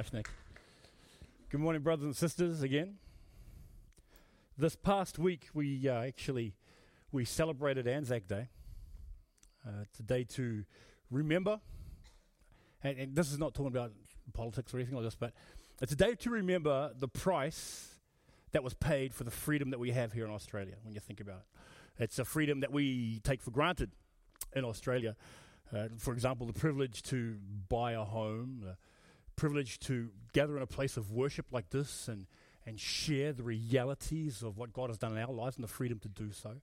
Nick. Good morning, brothers and sisters, again. This past week, we uh, actually we celebrated Anzac Day. Uh, it's a day to remember, and, and, this is not talking about politics or anything like this, but it's a day to remember the price that was paid for the freedom that we have here in Australia. When you think about it, it's a freedom that we take for granted in Australia. Uh, for example, the privilege to buy a home, the privilege to gather in a place of worship like this and, and share the realities of what God has done in our lives and the freedom to do so.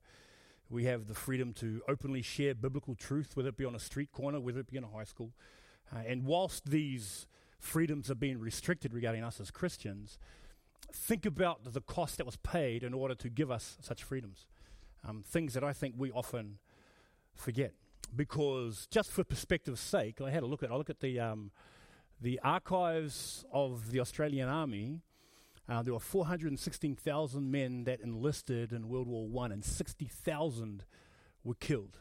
We have the freedom to openly share biblical truth, whether it be on a street corner, whether it be in a high school. Uh, and whilst these freedoms are being restricted regarding us as Christians, think about the cost that was paid in order to give us such freedoms. Um, things that I think we often forget because just for perspective's sake, I had a look at I look at the um, the archives of the Australian Army. Uh, there were 416,000 men that enlisted in World War One, and 60,000 were killed.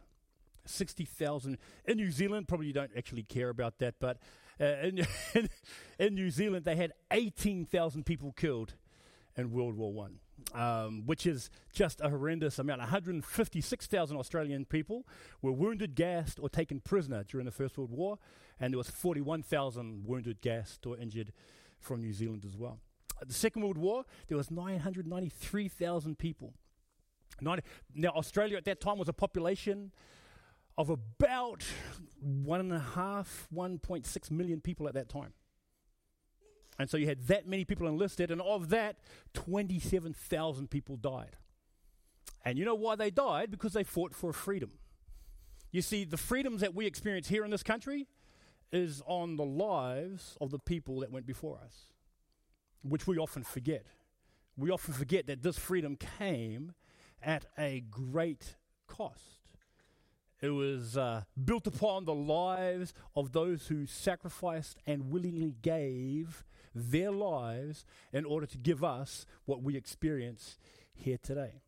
60,000 in New Zealand. Probably you don't actually care about that, but uh, in, in, New Zealand they had 18,000 people killed in World War One um, which is just a horrendous amount. 156,000 Australian people were wounded, gassed, or taken prisoner during the First World War, and there was 41,000 wounded, gassed, or injured from New Zealand as well. The Second World War, there was 993,000 people. 90, now, Australia at that time was a population of about one and a half, 1.6 million people at that time. And so you had that many people enlisted, and of that, 27,000 people died. And you know why they died? Because they fought for freedom. You see, the freedoms that we experience here in this country is on the lives of the people that went before us, which we often forget. We often forget that this freedom came at a great cost. It was uh, built upon the lives of those who sacrificed and willingly gave their lives in order to give us what we experience here today.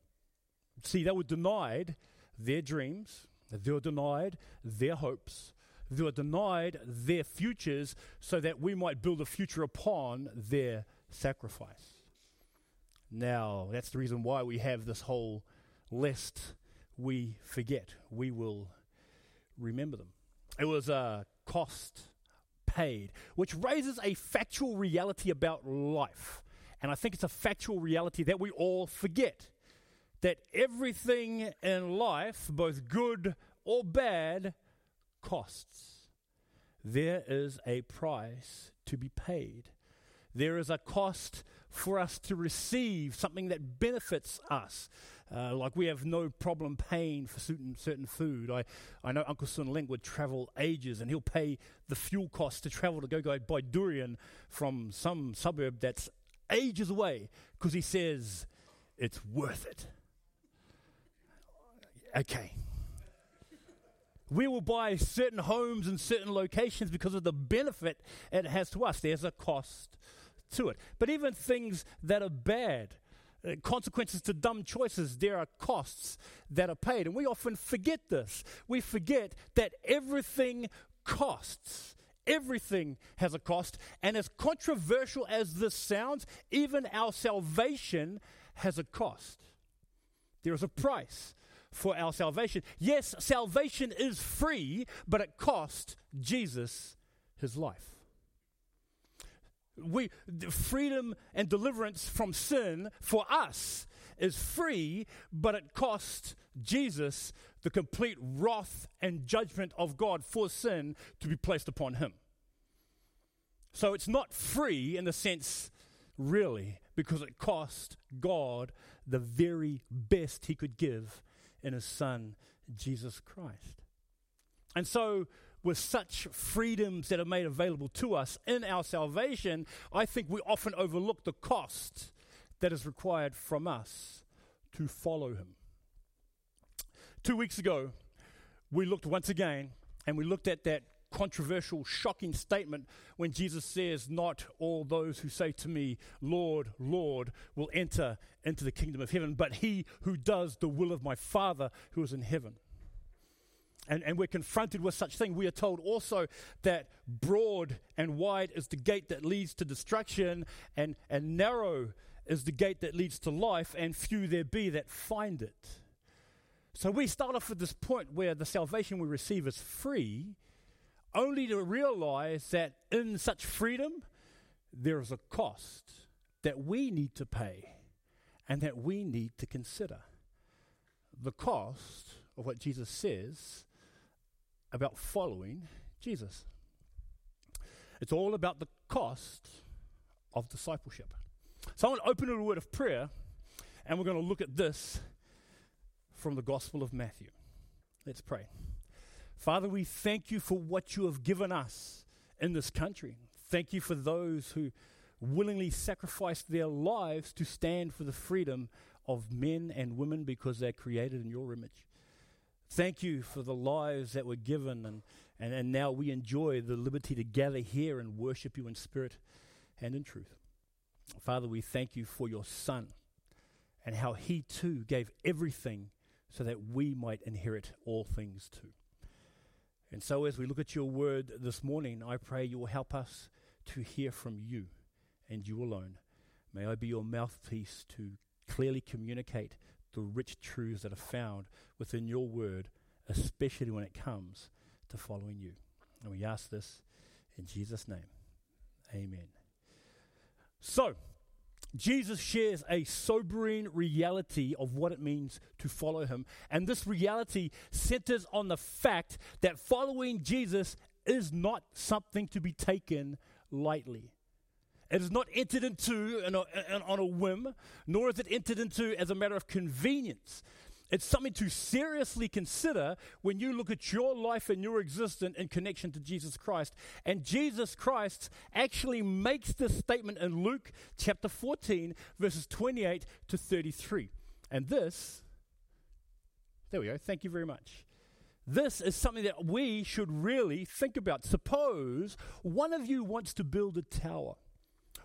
See, they were denied their dreams, they were denied their hopes, they were denied their futures so that we might build a future upon their sacrifice. Now, that's the reason why we have this whole list we forget. We will remember them. It was a cost paid, which raises a factual reality about life. And I think it's a factual reality that we all forget that everything in life, both good or bad, costs. There is a price to be paid. There is a cost for us to receive something that benefits us. Uh, like we have no problem paying for certain, certain food. I, I know Uncle Sun Ling would travel ages and he'll pay the fuel cost to travel to go, go buy durian from some suburb that's ages away because he says it's worth it. Okay. We will buy certain homes in certain locations because of the benefit it has to us. There's a cost to it. But even things that are bad, uh, consequences to dumb choices, there are costs that are paid. And we often forget this. We forget that everything costs. Everything has a cost. And as controversial as this sounds, even our salvation has a cost. There is a price for our salvation. Yes, salvation is free, but it cost Jesus his life we freedom and deliverance from sin for us is free, but it costs Jesus the complete wrath and judgment of God for sin to be placed upon him. So it's not free in the sense, really, because it cost God the very best he could give in his son, Jesus Christ. And so with such freedoms that are made available to us in our salvation, I think we often overlook the cost that is required from us to follow Him. Two weeks ago, we looked once again and we looked at that controversial, shocking statement when Jesus says, Not all those who say to me, Lord, Lord, will enter into the kingdom of heaven, but he who does the will of my Father who is in heaven. And, and we're confronted with such thing, we are told also that broad and wide is the gate that leads to destruction, and, and narrow is the gate that leads to life, and few there be that find it. So we start off at this point where the salvation we receive is free, only to realize that in such freedom, there is a cost that we need to pay and that we need to consider. The cost of what Jesus says about following Jesus. It's all about the cost of discipleship. So I want to open a word of prayer, and we're going to look at this from the Gospel of Matthew. Let's pray. Father, we thank you for what you have given us in this country. Thank you for those who willingly sacrificed their lives to stand for the freedom of men and women because they're created in your image. Thank you for the lives that were given, and, and, and now we enjoy the liberty to gather here and worship you in spirit and in truth. Father, we thank you for your Son and how he too gave everything so that we might inherit all things too. And so, as we look at your word this morning, I pray you will help us to hear from you and you alone. May I be your mouthpiece to clearly communicate the rich truths that are found within your word, especially when it comes to following you. And we ask this in Jesus' name. Amen. So, Jesus shares a sobering reality of what it means to follow him. And this reality centers on the fact that following Jesus is not something to be taken lightly. It is not entered into on a whim, nor is it entered into as a matter of convenience. It's something to seriously consider when you look at your life and your existence in connection to Jesus Christ. And Jesus Christ actually makes this statement in Luke chapter 14, verses 28 to 33. And this, there we go, thank you very much. This is something that we should really think about. Suppose one of you wants to build a tower.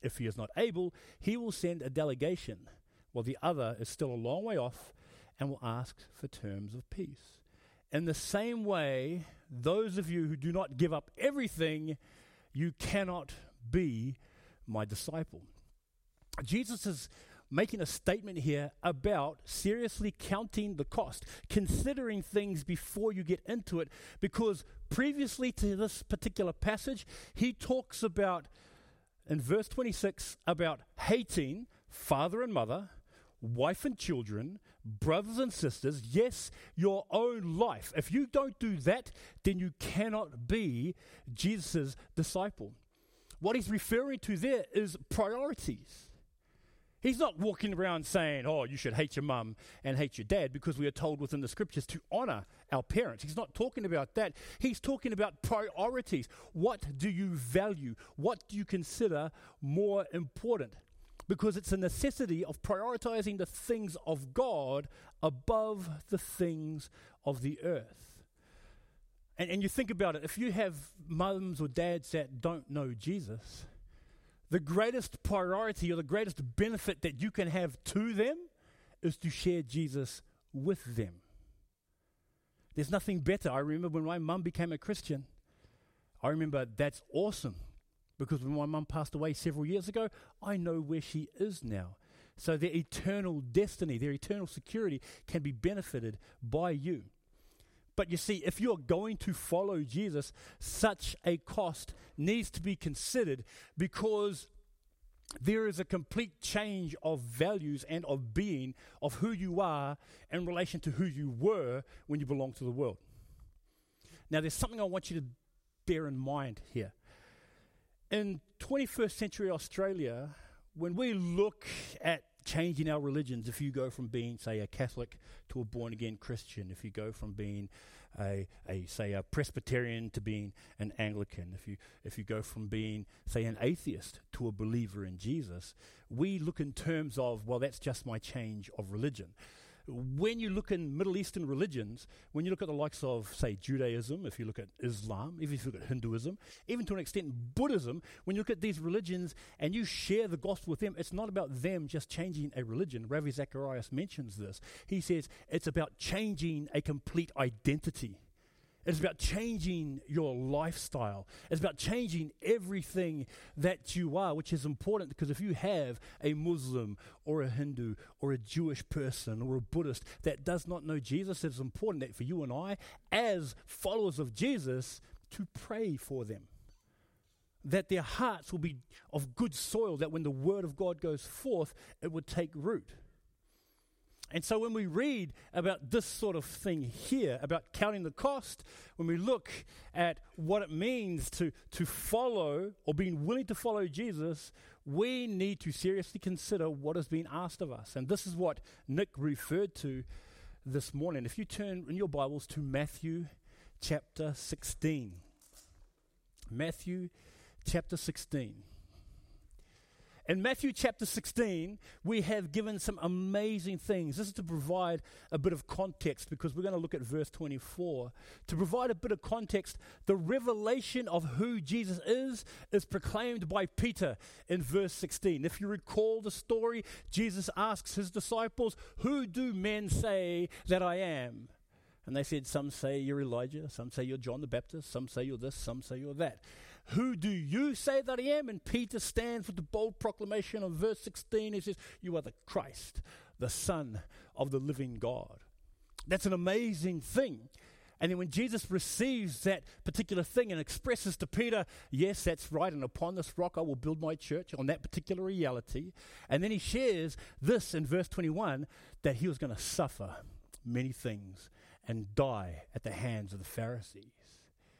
If he is not able, he will send a delegation, while the other is still a long way off and will ask for terms of peace. In the same way, those of you who do not give up everything, you cannot be my disciple. Jesus is making a statement here about seriously counting the cost, considering things before you get into it, because previously to this particular passage, he talks about in verse 26 about hating father and mother, wife and children, brothers and sisters, yes, your own life. If you don't do that, then you cannot be Jesus' disciple. What he's referring to there is priorities. He's not walking around saying, oh, you should hate your mum and hate your dad because we are told within the scriptures to honor our parents. He's not talking about that. He's talking about priorities. What do you value? What do you consider more important? Because it's a necessity of prioritizing the things of God above the things of the earth. And, and you think about it, if you have mums or dads that don't know Jesus, the greatest priority or the greatest benefit that you can have to them is to share Jesus with them. There's nothing better. I remember when my mum became a Christian, I remember that's awesome because when my mum passed away several years ago, I know where she is now. So their eternal destiny, their eternal security can be benefited by you. But you see, if you're going to follow Jesus, such a cost needs to be considered because there is a complete change of values and of being of who you are in relation to who you were when you belonged to the world. Now, there's something I want you to bear in mind here. In 21st century Australia, when we look at changing our religions. If you go from being, say, a Catholic to a born again Christian, if you go from being a, a say a Presbyterian to being an Anglican, if you if you go from being say an atheist to a believer in Jesus, we look in terms of well that's just my change of religion when you look in Middle Eastern religions, when you look at the likes of, say, Judaism, if you look at Islam, if you look at Hinduism, even to an extent Buddhism, when you look at these religions and you share the gospel with them, it's not about them just changing a religion. Ravi Zacharias mentions this. He says it's about changing a complete identity. It's about changing your lifestyle. It's about changing everything that you are, which is important because if you have a Muslim or a Hindu or a Jewish person or a Buddhist that does not know Jesus, it's important that for you and I, as followers of Jesus, to pray for them. That their hearts will be of good soil, that when the word of God goes forth, it would take root. And so when we read about this sort of thing here, about counting the cost, when we look at what it means to, to follow or being willing to follow Jesus, we need to seriously consider what is being asked of us. And this is what Nick referred to this morning. If you turn in your Bibles to Matthew chapter 16. Matthew chapter 16. In Matthew chapter 16, we have given some amazing things. This is to provide a bit of context because we're going to look at verse 24. To provide a bit of context, the revelation of who Jesus is is proclaimed by Peter in verse 16. If you recall the story, Jesus asks his disciples, Who do men say that I am? And they said, Some say you're Elijah, some say you're John the Baptist, some say you're this, some say you're that. Who do you say that I am? And Peter stands with the bold proclamation of verse 16. He says, You are the Christ, the Son of the living God. That's an amazing thing. And then when Jesus receives that particular thing and expresses to Peter, Yes, that's right, and upon this rock I will build my church on that particular reality. And then he shares this in verse 21 that he was going to suffer many things and die at the hands of the Pharisees.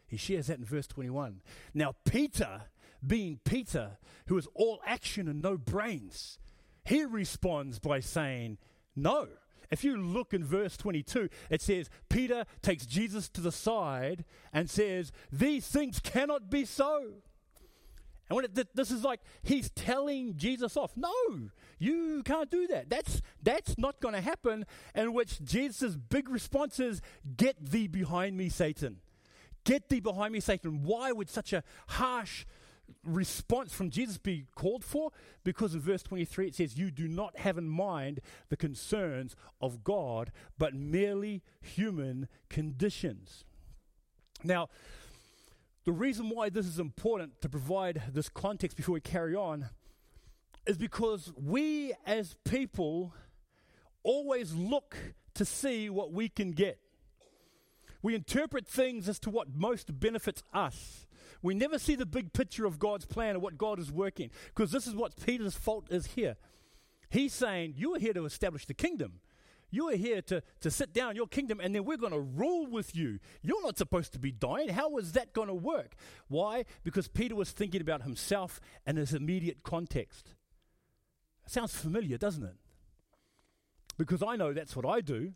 He shares that in verse 21. Now, Peter, being Peter, who is all action and no brains, he responds by saying, No. If you look in verse 22, it says, Peter takes Jesus to the side and says, These things cannot be so. And when it, th- this is like he's telling Jesus off. No, you can't do that. That's that's not going to happen. In which Jesus' big response is, "Get thee behind me, Satan." Get thee behind me, Satan. Why would such a harsh response from Jesus be called for? Because in verse 23 it says, You do not have in mind the concerns of God, but merely human conditions. Now, the reason why this is important to provide this context before we carry on is because we as people always look to see what we can get. We interpret things as to what most benefits us. We never see the big picture of God's plan or what God is working, because this is what Peter's fault is here. He's saying, You are here to establish the kingdom. You are here to, to sit down your kingdom and then we're going to rule with you. You're not supposed to be dying. How is that going to work? Why? Because Peter was thinking about himself and his immediate context. sounds familiar, doesn't it? Because I know that's what I do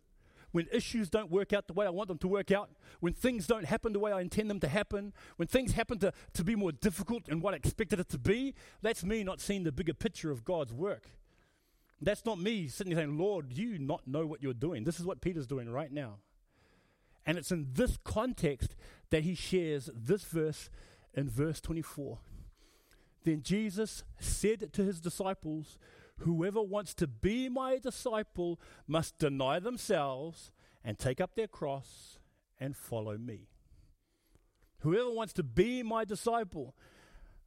when issues don't work out the way I want them to work out, when things don't happen the way I intend them to happen, when things happen to, to be more difficult than what I expected it to be, that's me not seeing the bigger picture of God's work. That's not me sitting there saying, Lord, you not know what you're doing. This is what Peter's doing right now. And it's in this context that he shares this verse in verse 24. Then Jesus said to his disciples, Whoever wants to be my disciple must deny themselves and take up their cross and follow me. Whoever wants to be my disciple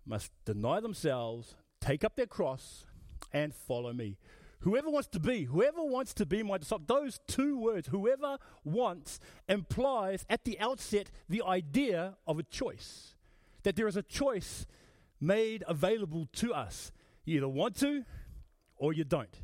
must deny themselves, take up their cross, and follow me. Whoever wants to be, whoever wants to be my disciple, those two words, whoever wants, implies at the outset the idea of a choice. That there is a choice made available to us. You either want to or you don't.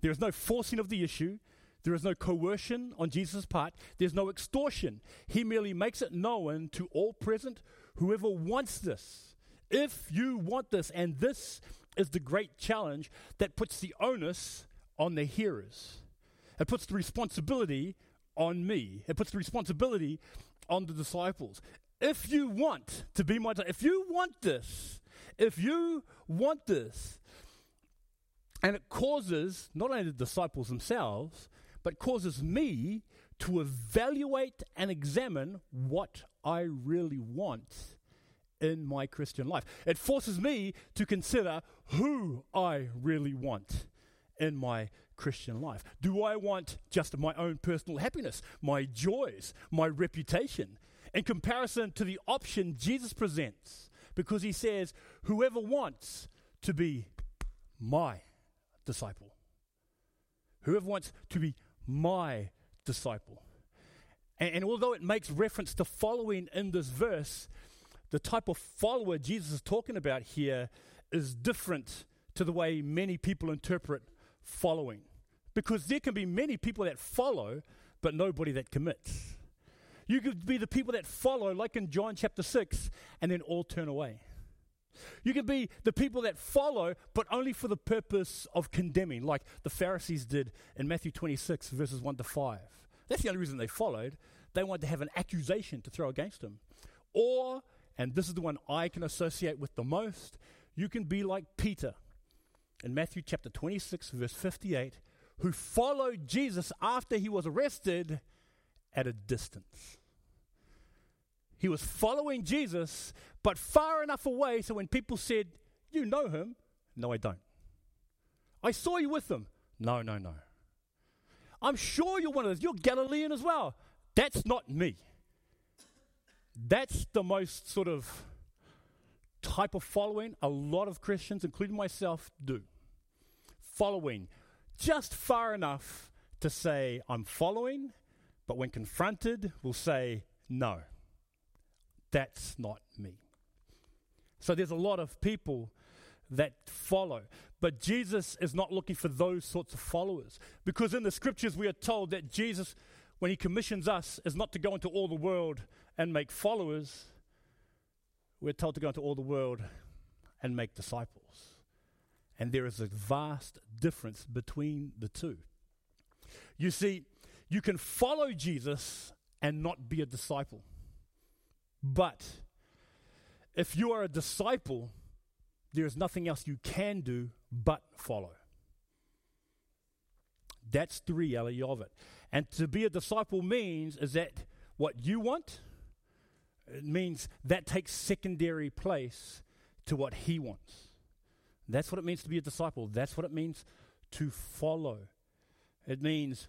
There is no forcing of the issue. There is no coercion on Jesus' part. There's no extortion. He merely makes it known to all present whoever wants this. If you want this, and this is the great challenge that puts the onus on the hearers. It puts the responsibility on me. It puts the responsibility on the disciples. If you want to be my, if you want this, if you want this, and it causes not only the disciples themselves, but causes me to evaluate and examine what I really want in my Christian life. It forces me to consider who I really want in my Christian life. Do I want just my own personal happiness, my joys, my reputation, in comparison to the option Jesus presents? Because he says, Whoever wants to be my disciple, whoever wants to be my disciple. And, and although it makes reference to following in this verse, the type of follower Jesus is talking about here is different to the way many people interpret following. Because there can be many people that follow, but nobody that commits. You could be the people that follow, like in John chapter 6, and then all turn away. You could be the people that follow, but only for the purpose of condemning, like the Pharisees did in Matthew 26, verses 1 to 5. That's the only reason they followed. They wanted to have an accusation to throw against him. Or, and this is the one I can associate with the most, you can be like Peter in Matthew chapter 26, verse 58, who followed Jesus after he was arrested at a distance. He was following Jesus, but far enough away so when people said, You know him, no, I don't. I saw you with him. No, no, no. I'm sure you're one of those. You're Galilean as well. That's not me. That's the most sort of type of following a lot of Christians, including myself, do. Following just far enough to say, I'm following, but when confronted, will say, No, that's not me. So there's a lot of people that follow. But Jesus is not looking for those sorts of followers. Because in the scriptures, we are told that Jesus, when he commissions us, is not to go into all the world and make followers. We're told to go into all the world and make disciples. And there is a vast difference between the two. You see, you can follow Jesus and not be a disciple. But if you are a disciple, there is nothing else you can do but follow. That's the reality of it. And to be a disciple means is that what you want, it means that takes secondary place to what he wants. That's what it means to be a disciple. That's what it means to follow. It means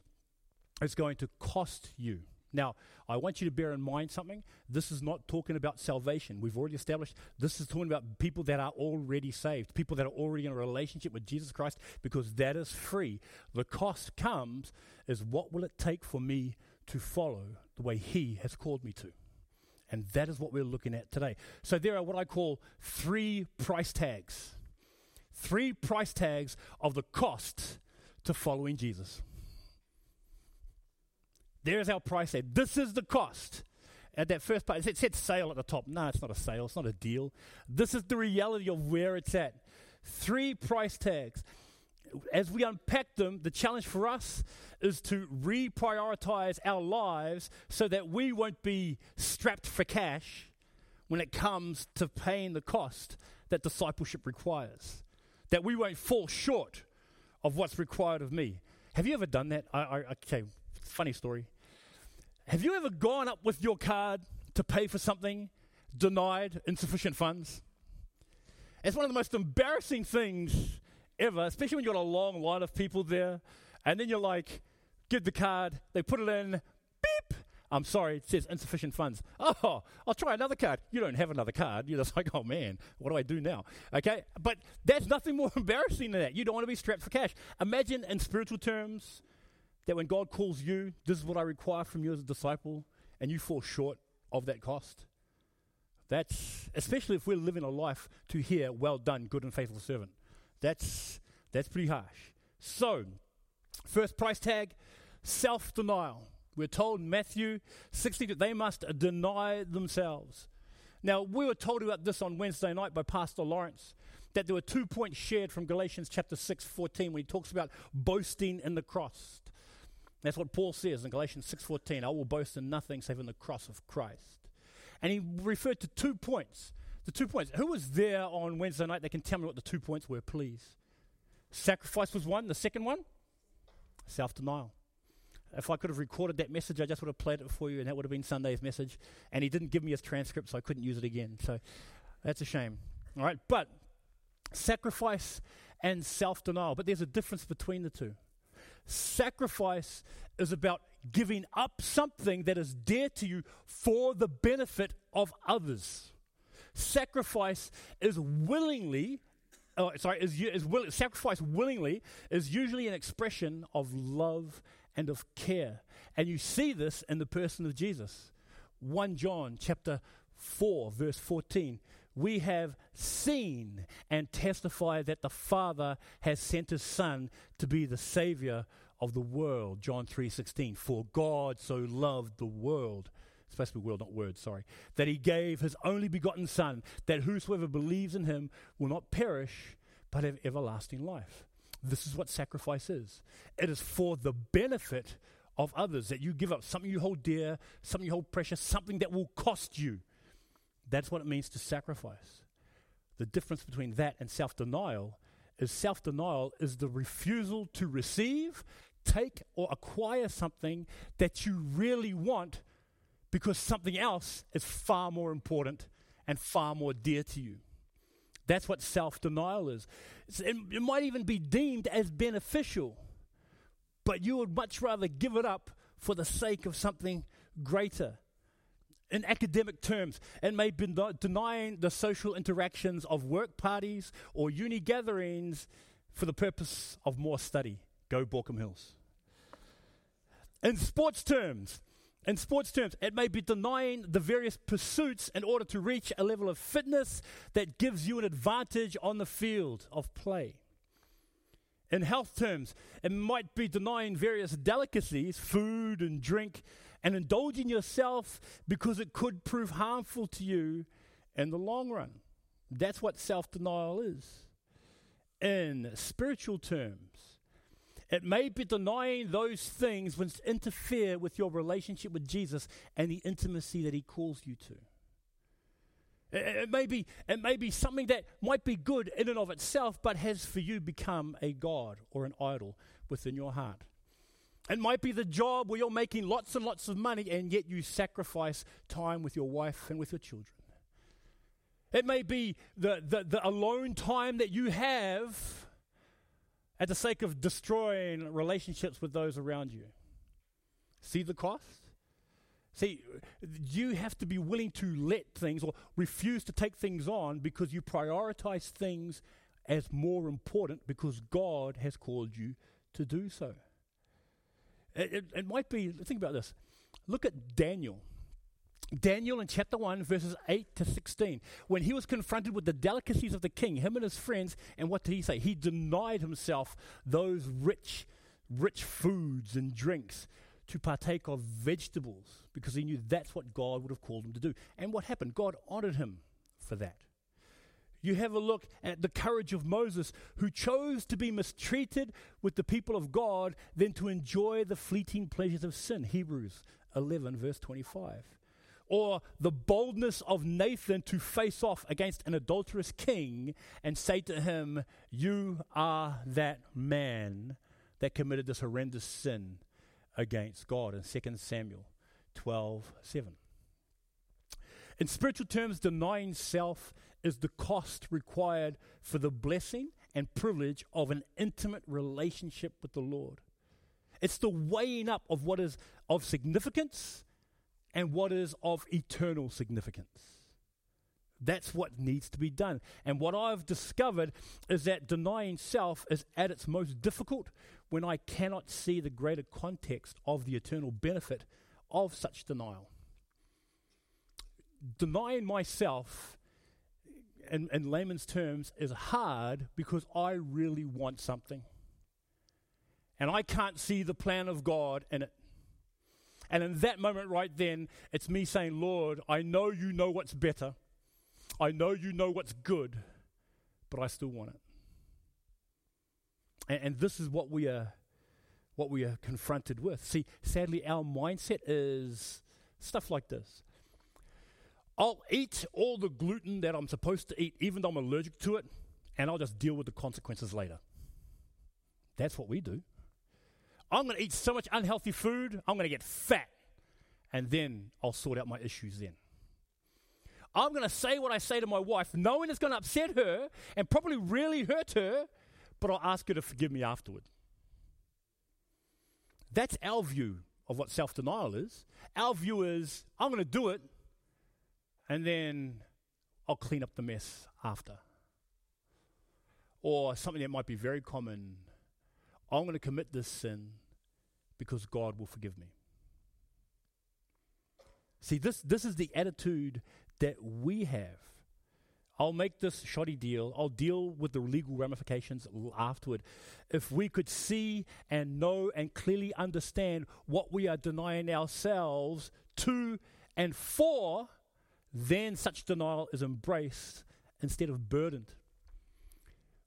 it's going to cost you. Now, I want you to bear in mind something. This is not talking about salvation. We've already established this is talking about people that are already saved, people that are already in a relationship with Jesus Christ, because that is free. The cost comes is what will it take for me to follow the way He has called me to? And that is what we're looking at today. So there are what I call three price tags. Three price tags of the cost to following Jesus. There's our price tag. This is the cost. At that first part, it said sale at the top. No, it's not a sale. It's not a deal. This is the reality of where it's at. Three price tags. As we unpack them, the challenge for us is to reprioritize our lives so that we won't be strapped for cash when it comes to paying the cost that discipleship requires. That we won't fall short of what's required of me. Have you ever done that? I, I, okay, funny story. Have you ever gone up with your card to pay for something, denied insufficient funds? It's one of the most embarrassing things ever, especially when you've got a long line of people there, and then you're like, give the card, they put it in, beep. I'm sorry, it says insufficient funds. Oh, I'll try another card. You don't have another card. You're just like, oh man, what do I do now? Okay, but that's nothing more embarrassing than that. You don't want to be strapped for cash. Imagine in spiritual terms, that when God calls you, this is what I require from you as a disciple, and you fall short of that cost. That's especially if we're living a life to hear, well done, good and faithful servant. That's that's pretty harsh. So, first price tag, self-denial. We're told in Matthew 16 that they must deny themselves. Now, we were told about this on Wednesday night by Pastor Lawrence that there were two points shared from Galatians chapter 6, 14, when he talks about boasting in the cross. That's what Paul says in Galatians 6:14, I will boast in nothing save in the cross of Christ. And he referred to two points. The two points. Who was there on Wednesday night that can tell me what the two points were, please? Sacrifice was one. The second one? Self denial. If I could have recorded that message, I just would have played it for you, and that would have been Sunday's message. And he didn't give me his transcript, so I couldn't use it again. So that's a shame. All right, but sacrifice and self denial. But there's a difference between the two. Sacrifice is about giving up something that is dear to you for the benefit of others. Sacrifice is willingly oh, sorry, is, is will, sacrifice willingly is usually an expression of love and of care. And you see this in the person of Jesus. 1 John chapter 4 verse 14 we have seen and testified that the father has sent his son to be the savior of the world john 3.16 for god so loved the world supposed to be world, not word, sorry, that he gave his only begotten Son, that whosoever believes in him will not perish, but have everlasting life. This is what sacrifice is it is for the benefit of others, that you give up something you hold dear, something you hold precious, something that will cost you. That's what it means to sacrifice. The difference between that and self denial is self denial is the refusal to receive, take, or acquire something that you really want because something else is far more important and far more dear to you. That's what self denial is. It, it might even be deemed as beneficial, but you would much rather give it up for the sake of something greater. In academic terms, it may be denying the social interactions of work parties or uni gatherings for the purpose of more study. Go Baulkham Hills. In sports terms, in sports terms, it may be denying the various pursuits in order to reach a level of fitness that gives you an advantage on the field of play. In health terms, it might be denying various delicacies, food and drink, and indulging yourself because it could prove harmful to you in the long run. That's what self denial is. In spiritual terms, it may be denying those things which interfere with your relationship with Jesus and the intimacy that He calls you to. It, it, may be, it may be something that might be good in and of itself, but has for you become a God or an idol within your heart. It might be the job where you're making lots and lots of money and yet you sacrifice time with your wife and with your children. It may be the, the, the alone time that you have at the sake of destroying relationships with those around you. See the cost? See, you have to be willing to let things or refuse to take things on because you prioritize things as more important because God has called you to do so. It, it, it might be, think about this. Look at Daniel. Daniel in chapter 1, verses 8 to 16. When he was confronted with the delicacies of the king, him and his friends, and what did he say? He denied himself those rich, rich foods and drinks to partake of vegetables because he knew that's what God would have called him to do. And what happened? God honored him for that. You have a look at the courage of Moses, who chose to be mistreated with the people of God than to enjoy the fleeting pleasures of sin. Hebrews 11, verse 25 or the boldness of Nathan to face off against an adulterous king and say to him, You are that man that committed this horrendous sin against God in 2 Samuel 12 7. In spiritual terms, denying self is the cost required for the blessing and privilege of an intimate relationship with the Lord. It's the weighing up of what is of significance and what is of eternal significance. That's what needs to be done. And what I've discovered is that denying self is at its most difficult when I cannot see the greater context of the eternal benefit of such denial. Denying myself, in, in layman's terms, is hard because I really want something. And I can't see the plan of God in it. And in that moment, right then, it's me saying, Lord, I know you know what's better. I know you know what's good, but I still want it. And, and this is what we are what we are confronted with. See, sadly, our mindset is stuff like this. I'll eat all the gluten that I'm supposed to eat, even though I'm allergic to it, and I'll just deal with the consequences later. That's what we do. I'm going to eat so much unhealthy food, I'm going to get fat, and then I'll sort out my issues then. I'm going to say what I say to my wife, knowing it's going to upset her and probably really hurt her, but I'll ask her to forgive me afterward. That's our view of what self denial is. Our view is, I'm going to do it, and then I'll clean up the mess after. Or something that might be very common I'm going to commit this sin because God will forgive me. See, this, this is the attitude that we have. I'll make this shoddy deal. I'll deal with the legal ramifications afterward. If we could see and know and clearly understand what we are denying ourselves to and for, then such denial is embraced instead of burdened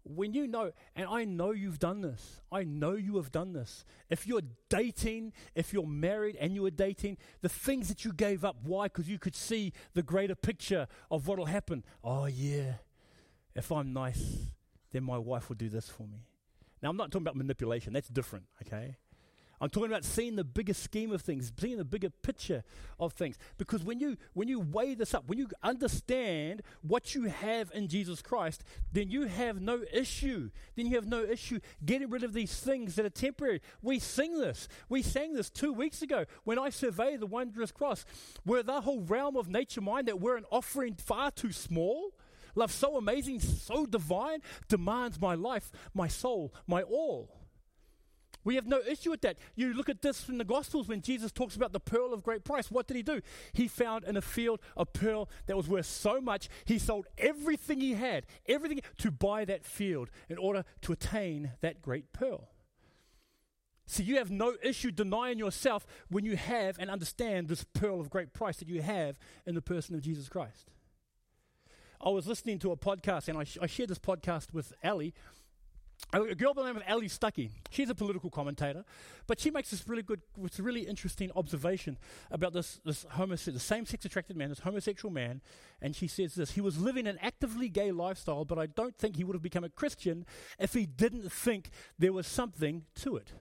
when you know, and I know you've done this, I know you have done this. If you're dating, if you're married and you are dating, the things that you gave up, why? Because you could see the greater picture of what will happen. Oh, yeah, if I'm nice, then my wife will do this for me. Now, I'm not talking about manipulation, that's different, okay? I'm talking about seeing the bigger scheme of things, seeing the bigger picture of things. Because when you when you weigh this up, when you understand what you have in Jesus Christ, then you have no issue. Then you have no issue getting rid of these things that are temporary. We sing this. We sang this two weeks ago when I survey the wondrous cross, where the whole realm of nature mind that we're an offering far too small. Love so amazing, so divine, demands my life, my soul, my all. We have no issue with that. You look at this in the Gospels when Jesus talks about the pearl of great price. What did he do? He found in a field a pearl that was worth so much, he sold everything he had, everything to buy that field in order to attain that great pearl. See, you have no issue denying yourself when you have and understand this pearl of great price that you have in the person of Jesus Christ. I was listening to a podcast, and I, sh- I shared this podcast with Ali a girl by the name of Allie Stuckey. She's a political commentator, but she makes this really good, this really interesting observation about this, this homosexual, the same-sex attracted man, this homosexual man, and she says this: He was living an actively gay lifestyle, but I don't think he would have become a Christian if he didn't think there was something to it.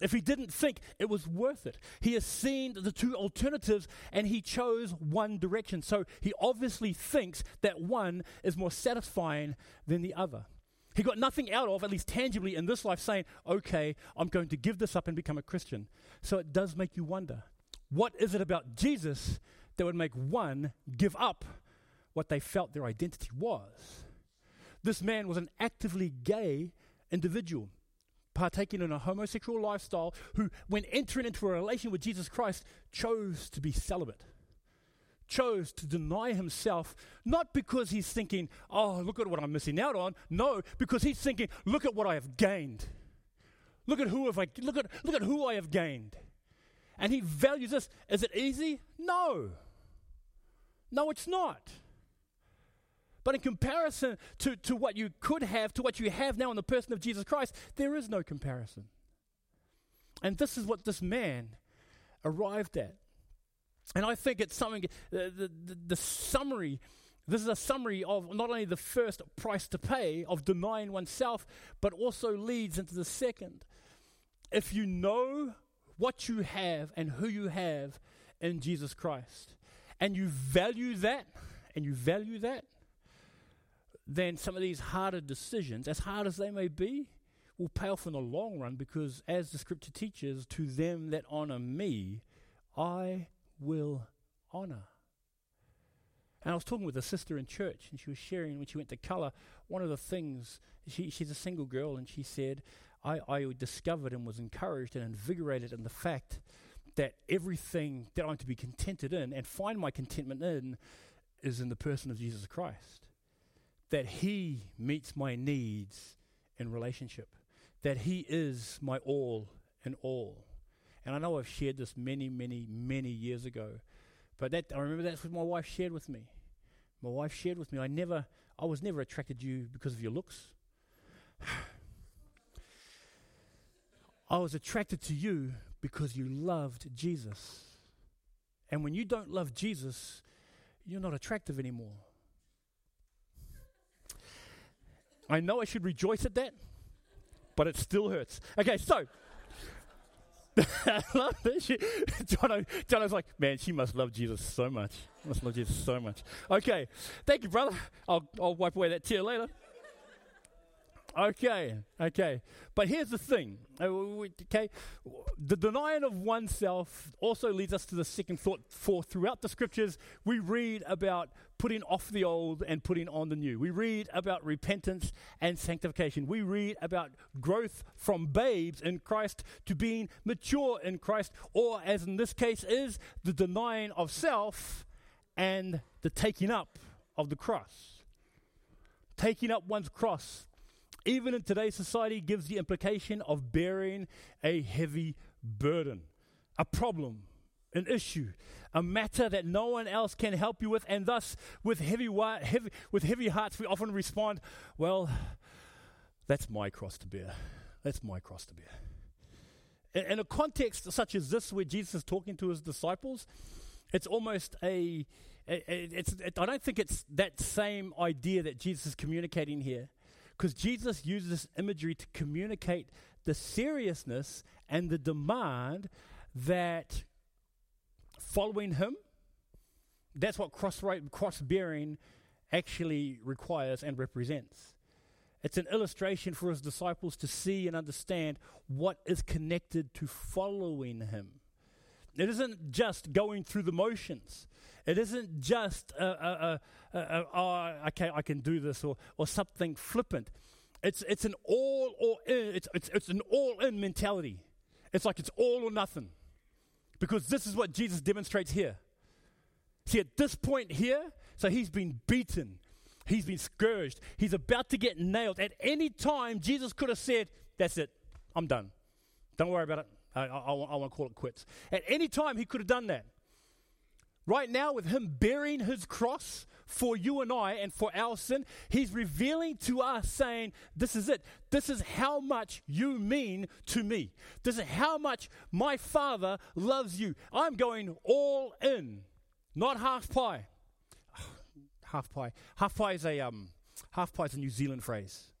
If he didn't think it was worth it, he has seen the two alternatives and he chose one direction. So he obviously thinks that one is more satisfying than the other. He got nothing out of, at least tangibly in this life, saying, okay, I'm going to give this up and become a Christian. So it does make you wonder what is it about Jesus that would make one give up what they felt their identity was? This man was an actively gay individual, partaking in a homosexual lifestyle, who, when entering into a relation with Jesus Christ, chose to be celibate chose to deny himself, not because he's thinking, oh, look at what I'm missing out on. No, because he's thinking, look at what I have gained. Look at who have I look at look at who I have gained. And he values this. Is it easy? No. No, it's not. But in comparison to, to what you could have, to what you have now in the person of Jesus Christ, there is no comparison. And this is what this man arrived at. And I think it's something, uh, the, the, the, summary, this is a summary of not only the first price to pay of denying oneself, but also leads into the second. If you know what you have and who you have in Jesus Christ, and you value that, and you value that, then some of these harder decisions, as hard as they may be, will pay off in the long run because, as the scripture teaches, to them that honor me, I will honor. And I was talking with a sister in church, and she was sharing when she went to colour, one of the things, she, she's a single girl, and she said, I, I discovered and was encouraged and invigorated in the fact that everything that I'm to be contented in and find my contentment in is in the person of Jesus Christ. That He meets my needs in relationship, that He is my all in all. And I know I've shared this many, many, many years ago. But that I remember that's what my wife shared with me. My wife shared with me, I never, I was never attracted to you because of your looks. I was attracted to you because you loved Jesus. And when you don't love Jesus, you're not attractive anymore. I know I should rejoice at that, but it still hurts. Okay, so. I love this. Jono, Jono's like, man, she must love Jesus so much. Must love Jesus so much. Okay, thank you, brother. I'll, I'll wipe away that tear later. Okay, okay. But here's the thing. Uh, okay, the denying of oneself also leads us to the second thought. For throughout the scriptures, we read about putting off the old and putting on the new. We read about repentance and sanctification. We read about growth from babes in Christ to being mature in Christ, or as in this case is the denying of self and the taking up of the cross. Taking up one's cross even in today's society, gives the implication of bearing a heavy burden, a problem, an issue, a matter that no one else can help you with, and thus, with heavy, heavy, with heavy hearts, we often respond, Well, that's my cross to bear. That's my cross to bear. In, a context such as this, where Jesus is talking to his disciples, it's almost a, it's, it, I don't think it's that same idea that Jesus is communicating here. Because Jesus uses this imagery to communicate the seriousness and the demand that following him, that's what cross, cross bearing actually requires and represents. It's an illustration for his disciples to see and understand what is connected to following him. It isn't just going through the motions. It isn't just, a, a, a, a, oh, okay, I can do this, or, or something flippant. It's, it's an all or in, it's, it's, it's an all in mentality. It's like it's all or nothing. Because this is what Jesus demonstrates here. See, at this point here, so he's been beaten, he's been scourged, he's about to get nailed. At any time, Jesus could have said, That's it, I'm done. Don't worry about it. I, I, I, I want to call it quits. At any time, he could have done that. Right now, with him bearing his cross for you and I and for our sin, he's revealing to us, saying, This is it. This is how much you mean to me. This is how much my Father loves you. I'm going all in, not half pie. half pie. Half pie is a um, half pie is a New Zealand phrase.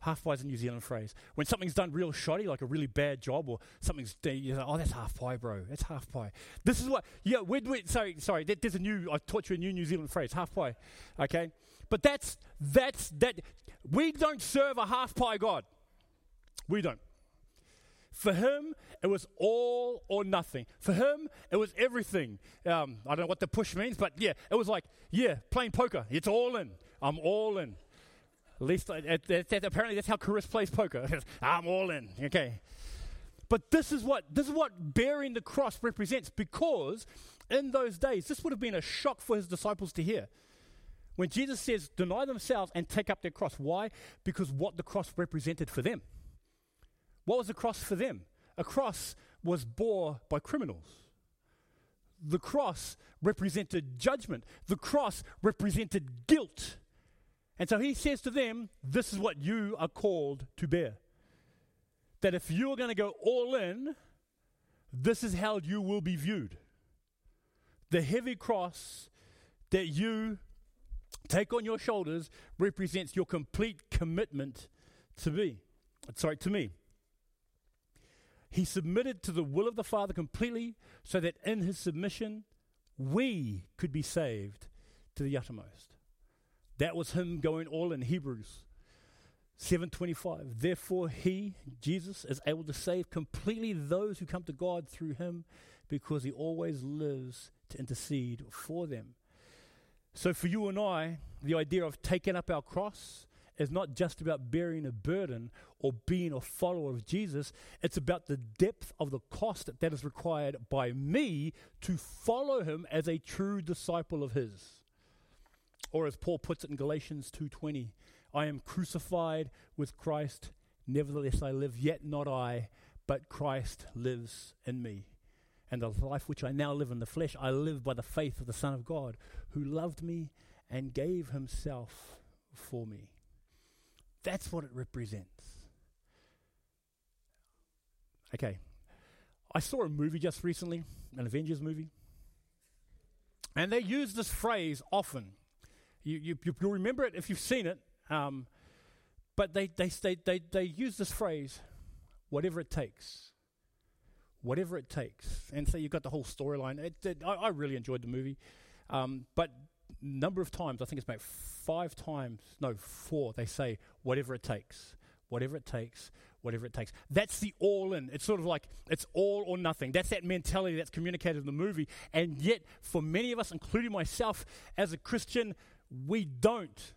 Half pie is a New Zealand phrase. When something's done real shoddy, like a really bad job, or something's, you're like, oh, that's half pie, bro. That's half pie. This is what, yeah, we sorry, sorry, there's a new, I taught you a new New Zealand phrase, half pie, okay? But that's, that's, that, we don't serve a half pie God. We don't. For him, it was all or nothing. For him, it was everything. Um, I don't know what the push means, but yeah, it was like, yeah, playing poker. It's all in. I'm all in. At least, uh, apparently, that's how Chris plays poker. I'm all in. Okay. But this is what this is what bearing the cross represents because in those days this would have been a shock for his disciples to hear. When Jesus says deny themselves and take up their cross. Why? Because what the cross represented for them. What was the cross for them? A cross was bore by criminals. The cross represented judgment. The cross represented guilt. And so he says to them, This is what you are called to bear. That if you are going to go all in, this is how you will be viewed. The heavy cross that you take on your shoulders represents your complete commitment to me. Sorry, to me. He submitted to the will of the Father completely so that in his submission we could be saved to the uttermost. That was him going all in Hebrews 7:25. Therefore he, Jesus, is able to save completely those who come to God through him because he always lives to intercede for them. So for you and I, the idea of taking up our cross is not just about bearing a burden or being a follower of Jesus. It's about the depth of the cost that is required by me to follow him as a true disciple of his. Or as Paul puts it in Galatians 2:20, I am crucified with Christ, nevertheless I live, yet not I, but Christ lives in me. And the life which I now live in the flesh, I live by the faith of the Son of God, who loved me and gave himself for me. That's what it represents. Okay. I saw a movie just recently, an Avengers movie. And they use this phrase often. You, you, you'll remember it if you've seen it. Um, but they, they, they, they, they use this phrase, whatever it takes. Whatever it takes. And so you've got the whole storyline. I, I, really enjoyed the movie. Um, but number of times, I think it's about five times, no, four, they say, whatever it takes. Whatever it takes, whatever it takes. That's the all in. It's sort of like it's all or nothing. That's that mentality that's communicated in the movie. And yet, for many of us, including myself as a Christian, we don't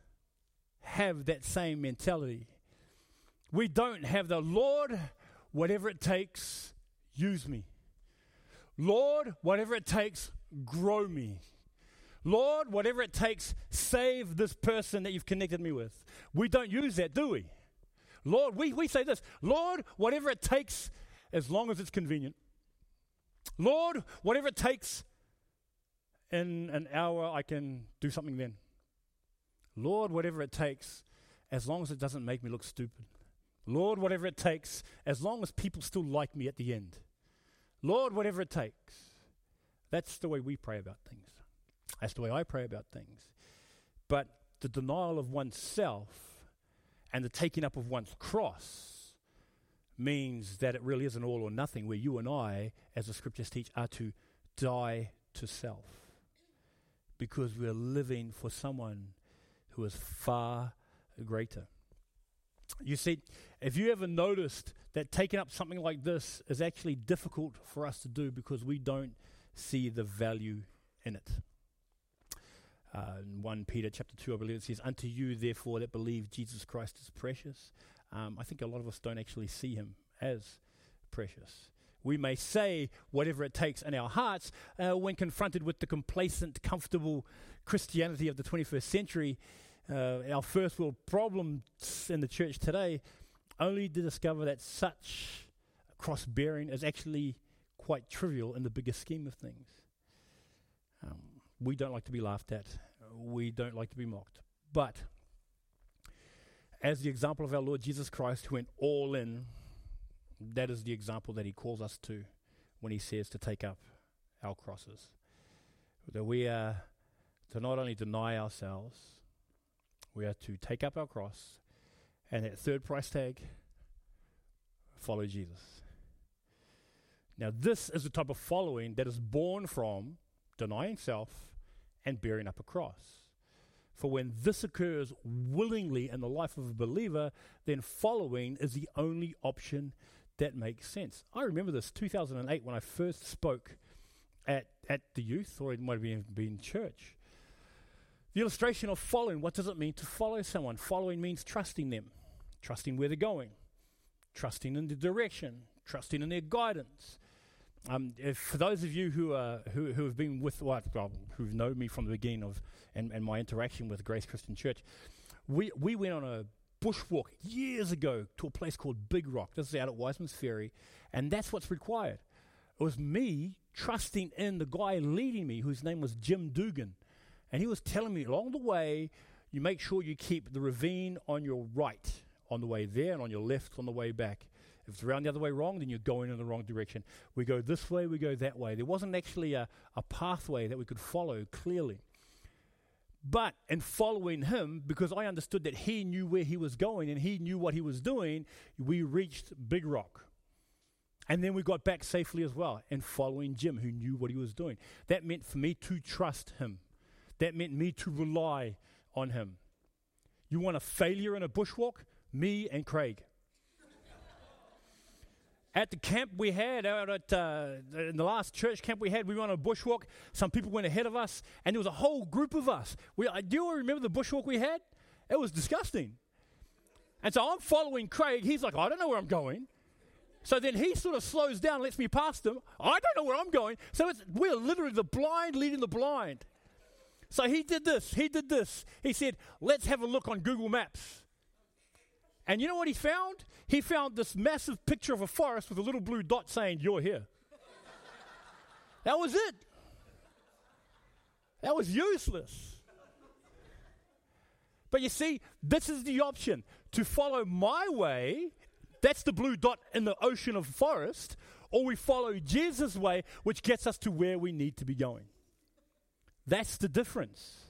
have that same mentality. We don't have the Lord, whatever it takes, use me. Lord, whatever it takes, grow me. Lord, whatever it takes, save this person that you've connected me with. We don't use that, do we? Lord, we, we say this Lord, whatever it takes, as long as it's convenient. Lord, whatever it takes, in an hour I can do something then. Lord, whatever it takes, as long as it doesn't make me look stupid. Lord, whatever it takes, as long as people still like me at the end. Lord, whatever it takes. That's the way we pray about things. That's the way I pray about things. But the denial of oneself and the taking up of one's cross means that it really is an all or nothing, where you and I, as the scriptures teach, are to die to self because we're living for someone who is far greater. You see, if you ever noticed that taking up something like this is actually difficult for us to do because we don't see the value in it. Uh, in 1 Peter chapter 2, I believe it says, Unto you, therefore, that believe Jesus Christ is precious. Um, I think a lot of us don't actually see him as precious. We may say whatever it takes in our hearts uh, when confronted with the complacent, comfortable Christianity of the 21st century. Uh, our first world problems in the church today, only to discover that such cross bearing is actually quite trivial in the bigger scheme of things. Um, we don't like to be laughed at. We don't like to be mocked. But as the example of our Lord Jesus Christ, who went all in, that is the example that he calls us to when he says to take up our crosses. That we are to not only deny ourselves, we are to take up our cross, and that third price tag, follow Jesus. Now, this is the type of following that is born from denying self and bearing up a cross. For when this occurs willingly in the life of a believer, then following is the only option that makes sense. I remember this 2008 when I first spoke at, at the youth, or it might have been, church. The illustration of following, what does it mean to follow someone? Following means trusting them, trusting where they're going, trusting in the direction, trusting in their guidance, um, for those of you who, are, who, who have been with, well, who've known me from the beginning of and, and my interaction with Grace Christian Church, we, we went on a bushwalk years ago to a place called Big Rock. This is out at Wiseman's Ferry, and that's what's required. It was me trusting in the guy leading me, whose name was Jim Dugan, and he was telling me along the way, you make sure you keep the ravine on your right on the way there and on your left on the way back. If it's around the other way wrong, then you're going in the wrong direction. We go this way, we go that way. There wasn't actually a, a pathway that we could follow clearly. But in following him, because I understood that he knew where he was going and he knew what he was doing, we reached Big Rock. And then we got back safely as well, and following Jim, who knew what he was doing. That meant for me to trust him. That meant me to rely on him. You want a failure in a bushwalk? Me and Craig at the camp we had out at uh, in the last church camp we had, we went on a bushwalk. Some people went ahead of us, and there was a whole group of us. We, uh, do you remember the bushwalk we had? It was disgusting. And so I'm following Craig. He's like, I don't know where I'm going. So then he sort of slows down, lets me past him. I don't know where I'm going. So we're literally the blind leading the blind. So he did this. He did this. He said, Let's have a look on Google Maps. And you know what he found? He found this massive picture of a forest with a little blue dot saying, You're here. that was it. That was useless. But you see, this is the option to follow my way. That's the blue dot in the ocean of forest, or we follow Jesus' way, which gets us to where we need to be going. That's the difference.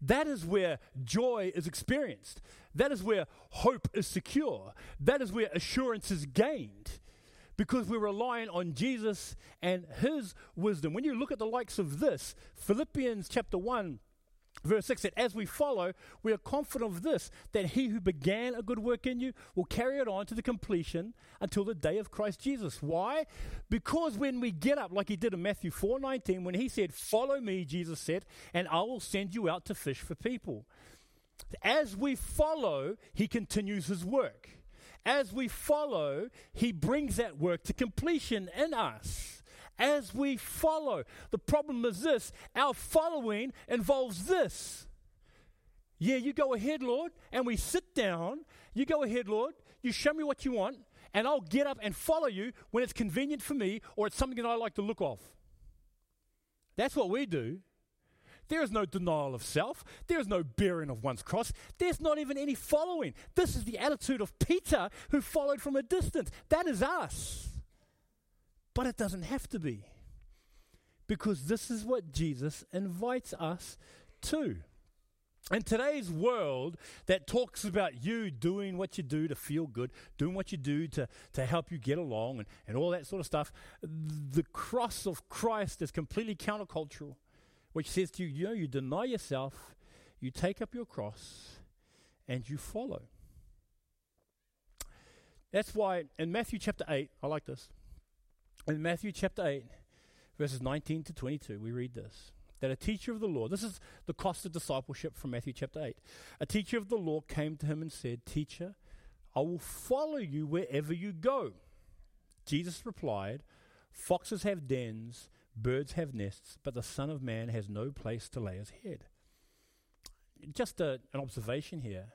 That is where joy is experienced. That is where hope is secure. That is where assurance is gained because we're relying on Jesus and his wisdom. When you look at the likes of this, Philippians chapter 1, Verse 6 that as we follow, we are confident of this, that he who began a good work in you will carry it on to the completion until the day of Christ Jesus. Why? Because when we get up, like he did in Matthew 4 19, when he said, Follow me, Jesus said, and I will send you out to fish for people. As we follow, he continues his work. As we follow, he brings that work to completion in us as we follow. The problem is this our following involves this. Yeah, you go ahead, Lord, and we sit down. You go ahead, Lord, you show me what you want, and I'll get up and follow you when it's convenient for me or it's something that I like to look off. That's what we do. There is no denial of self. There is no bearing of one's cross. There's not even any following. This is the attitude of Peter who followed from a distance. That is us. But it doesn't have to be. Because this is what Jesus invites us to. In today's world that talks about you doing what you do to feel good, doing what you do to, to help you get along, and, and all that sort of stuff, the cross of Christ is completely countercultural, which says to you, you know, you deny yourself, you take up your cross, and you follow. That's why in Matthew chapter 8, I like this. In Matthew chapter 8, verses 19 to 22, we read this that a teacher of the law, this is the cost of discipleship from Matthew chapter 8. A teacher of the law came to him and said, Teacher, I will follow you wherever you go. Jesus replied, Foxes have dens, birds have nests, but the Son of Man has no place to lay his head. Just a, an observation here.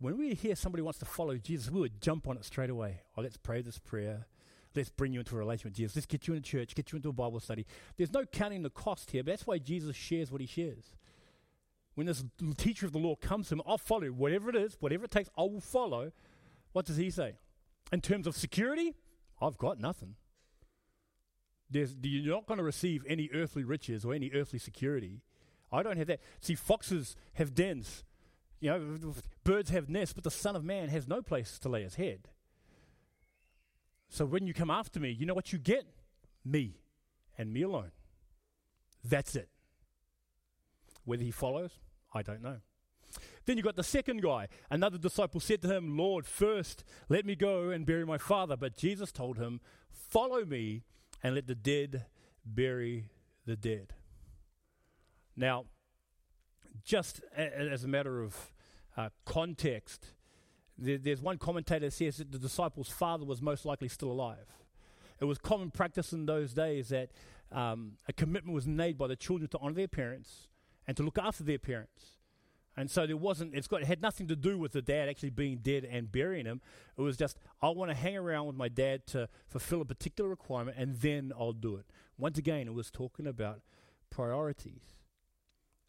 When we hear somebody wants to follow Jesus, we would jump on it straight away. Oh, let's pray this prayer. Let's bring you into a relationship with Jesus. Let's get you into church, get you into a Bible study. There's no counting the cost here, but that's why Jesus shares what he shares. When this teacher of the law comes to him, I'll follow whatever it is, whatever it takes, I will follow. What does he say? In terms of security, I've got nothing. There's, you're not going to receive any earthly riches or any earthly security. I don't have that. See, foxes have dens, you know, birds have nests, but the Son of Man has no place to lay his head. So when you come after me, you know what you get? Me and me alone. That's it. Whether he follows, I don't know. Then you got the second guy. Another disciple said to him, Lord, first let me go and bury my father. But Jesus told him, Follow me and let the dead bury the dead. Now, just as a matter of uh, context, there, there's one commentator says that the disciples' father was most likely still alive. It was common practice in those days that um, a commitment was made by the children to honor their parents and to look after their parents. And so there wasn't, it's got, it had nothing to do with the dad actually being dead and burying him. It was just, I want to hang around with my dad to fulfill a particular requirement and then I'll do it. Once again, it was talking about priorities.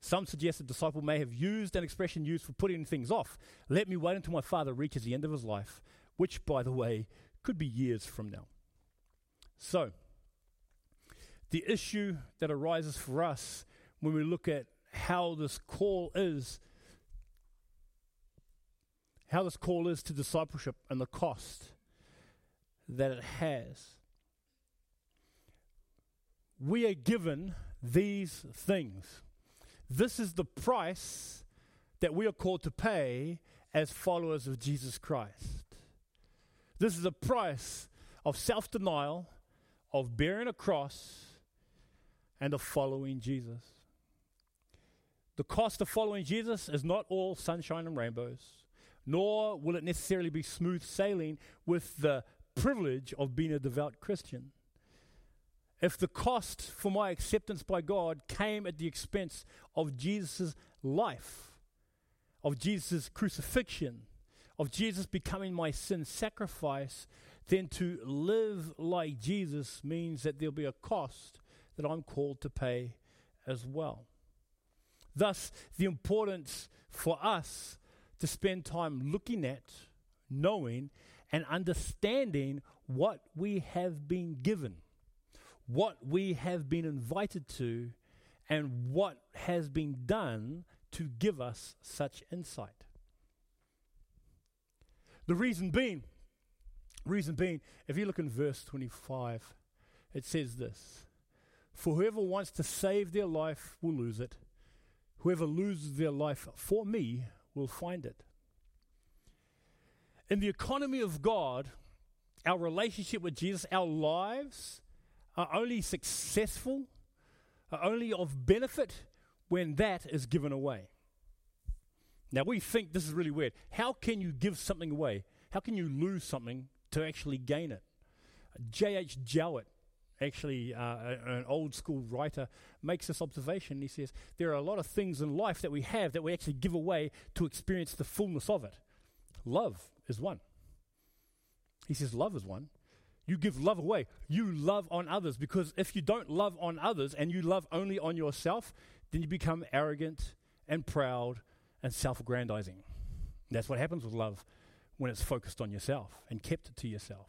Some suggest the disciple may have used an expression used for putting things off. Let me wait until my father reaches the end of his life, which, by the way, could be years from now. So, the issue that arises for us when we look at how this call is, how this call is to discipleship and the cost that it has. We are given these things. This is the price that we are called to pay as followers of Jesus Christ. This is a price of self denial, of bearing a cross, and of following Jesus. The cost of following Jesus is not all sunshine and rainbows, nor will it necessarily be smooth sailing with the privilege of being a devout Christian if the cost for my acceptance by God came at the expense of Jesus' life, of Jesus' crucifixion, of Jesus becoming my sin sacrifice, then to live like Jesus means that there'll be a cost that I'm called to pay as well. Thus, the importance for us to spend time looking at, knowing, and understanding what we have been given, what we have been invited to, and what has been done to give us such insight. The reason being, reason being, if you look in verse 25, it says this For whoever wants to save their life will lose it. Whoever loses their life for me will find it. In the economy of God, our relationship with Jesus, our lives are only successful, are only of benefit when that is given away. Now, we think this is really weird. How can you give something away? How can you lose something to actually gain it? J.H. Jowett, actually uh, an old school writer, makes this observation. He says, There are a lot of things in life that we have that we actually give away to experience the fullness of it. Love is one. He says, Love is one. You give love away. You love on others because if you don't love on others and you love only on yourself, then you become arrogant and proud and self aggrandizing. That's what happens with love when it's focused on yourself and kept to yourself.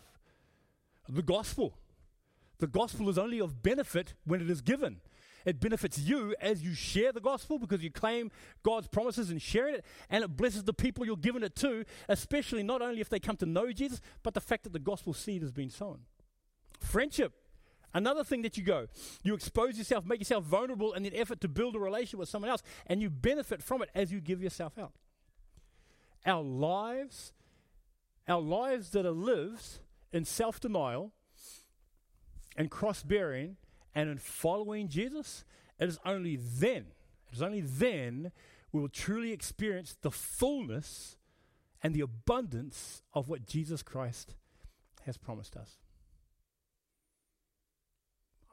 The gospel. The gospel is only of benefit when it is given. It benefits you as you share the gospel because you claim God's promises and share it, and it blesses the people you're giving it to, especially not only if they come to know Jesus, but the fact that the gospel seed has been sown. Friendship. Another thing that you go, you expose yourself, make yourself vulnerable in an effort to build a relationship with someone else, and you benefit from it as you give yourself out. Our lives, our lives that are lived in self denial and cross bearing and in following Jesus, it is only then, it is only then we will truly experience the fullness and the abundance of what Jesus Christ has promised us.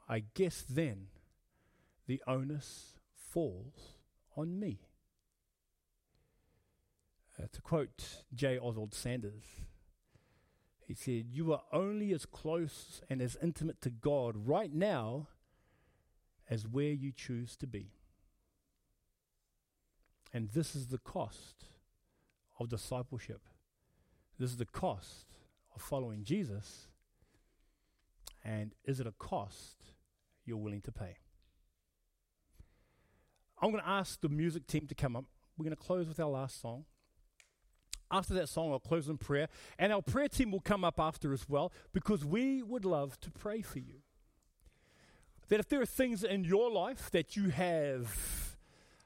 I guess then the onus falls on me. Uh, to quote J. Oswald Sanders, he said, You are only as close and as intimate to God right now as where you choose to be. And this is the cost of discipleship. This is the cost of following Jesus. And is it a cost you're willing to pay? I'm going to ask the music team to come up. We're going to close with our last song. After that song, I'll close in prayer. And our prayer team will come up after as well because we would love to pray for you. That if there are things in your life that you have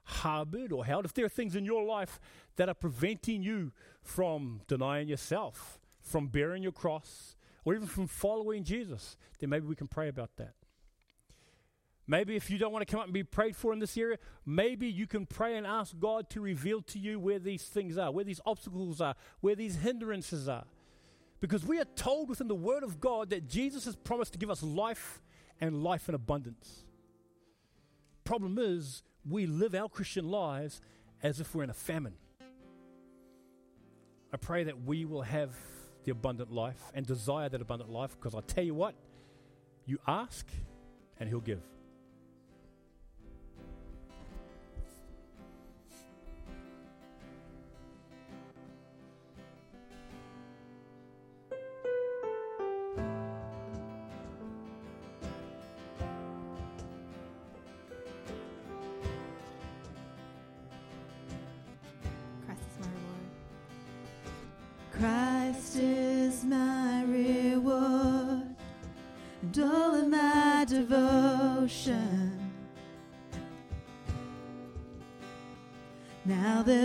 harbored or held, if there are things in your life that are preventing you from denying yourself, from bearing your cross, or even from following Jesus, then maybe we can pray about that. Maybe if you don't want to come up and be prayed for in this area, maybe you can pray and ask God to reveal to you where these things are, where these obstacles are, where these hindrances are. Because we are told within the Word of God that Jesus has promised to give us life and life in abundance. Problem is, we live our Christian lives as if we're in a famine. I pray that we will have the abundant life and desire that abundant life because I tell you what, you ask and He'll give.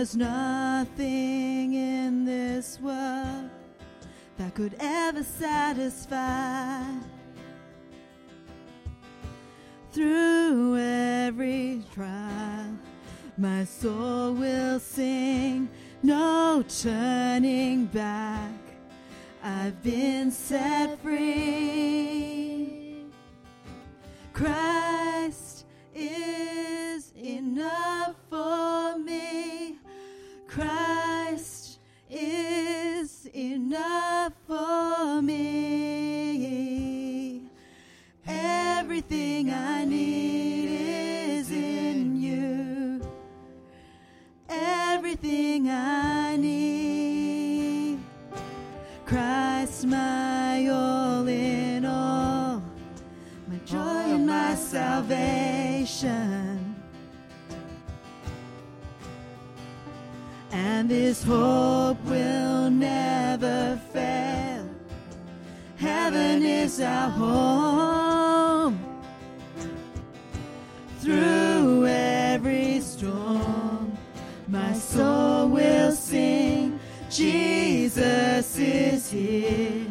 There's nothing in this world that could ever satisfy. Through every trial, my soul will sing no turning back. I've been set free. Christ salvation. And this hope will never fail. Heaven is our home. Through every storm, my soul will sing. Jesus is here.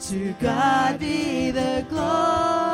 To God be the glory.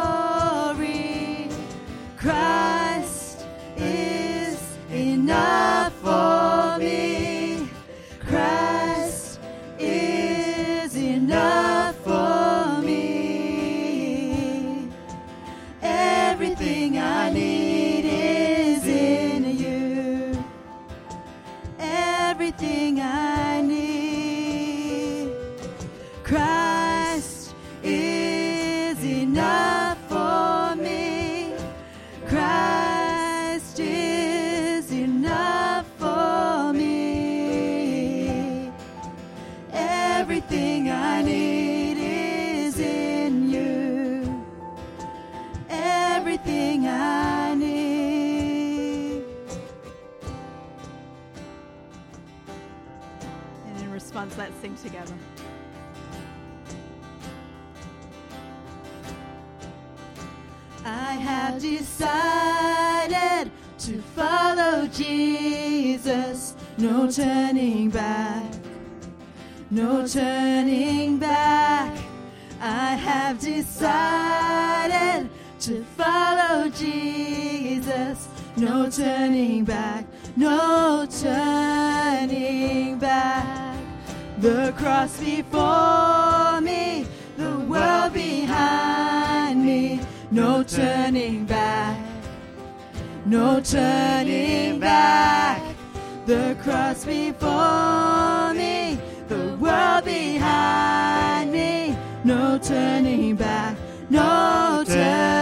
Jesus. No turning back. No turning back. I have decided to follow Jesus. No turning back. No turning back. The cross before me, the world behind me. No turning. No turning back. The cross before me, the world behind me. No turning back. No turning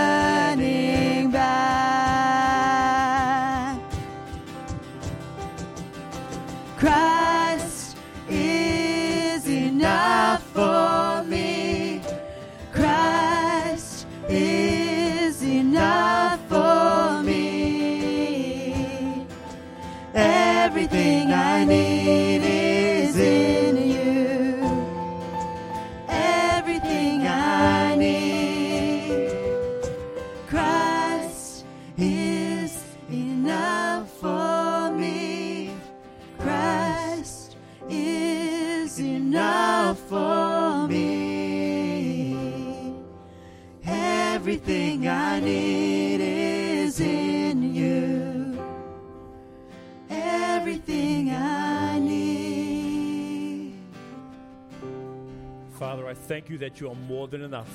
thank you that you are more than enough,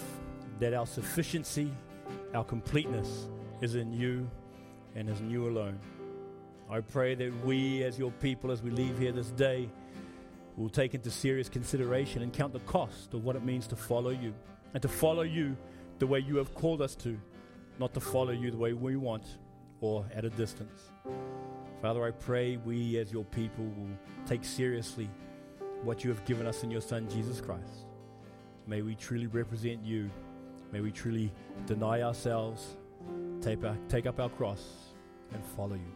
that our sufficiency, our completeness is in you and is in you alone. I pray that we, as your people, as we leave here this day, will take into serious consideration and count the cost of what it means to follow you and to follow you the way you have called us to, not to follow you the way we want or at a distance. Father, I pray we, as your people, will take seriously what you have given us in your Son, Jesus Christ. May we truly represent you. May we truly deny ourselves, take, up our cross, and follow you.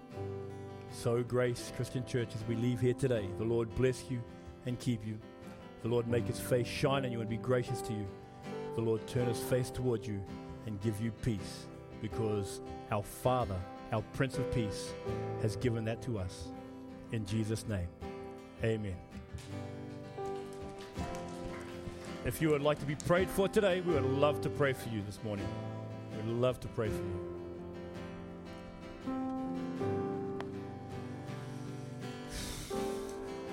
So, Grace Christian Church, as we leave here today, the Lord bless you and keep you. The Lord make his face shine on you and be gracious to you. The Lord turn his face toward you and give you peace because our Father, our Prince of Peace, has given that to us. In Jesus' name, amen. If you would like to be prayed for today, we would love to pray for you this morning. We'd love to pray for you.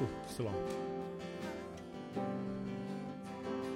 Ooh, so long.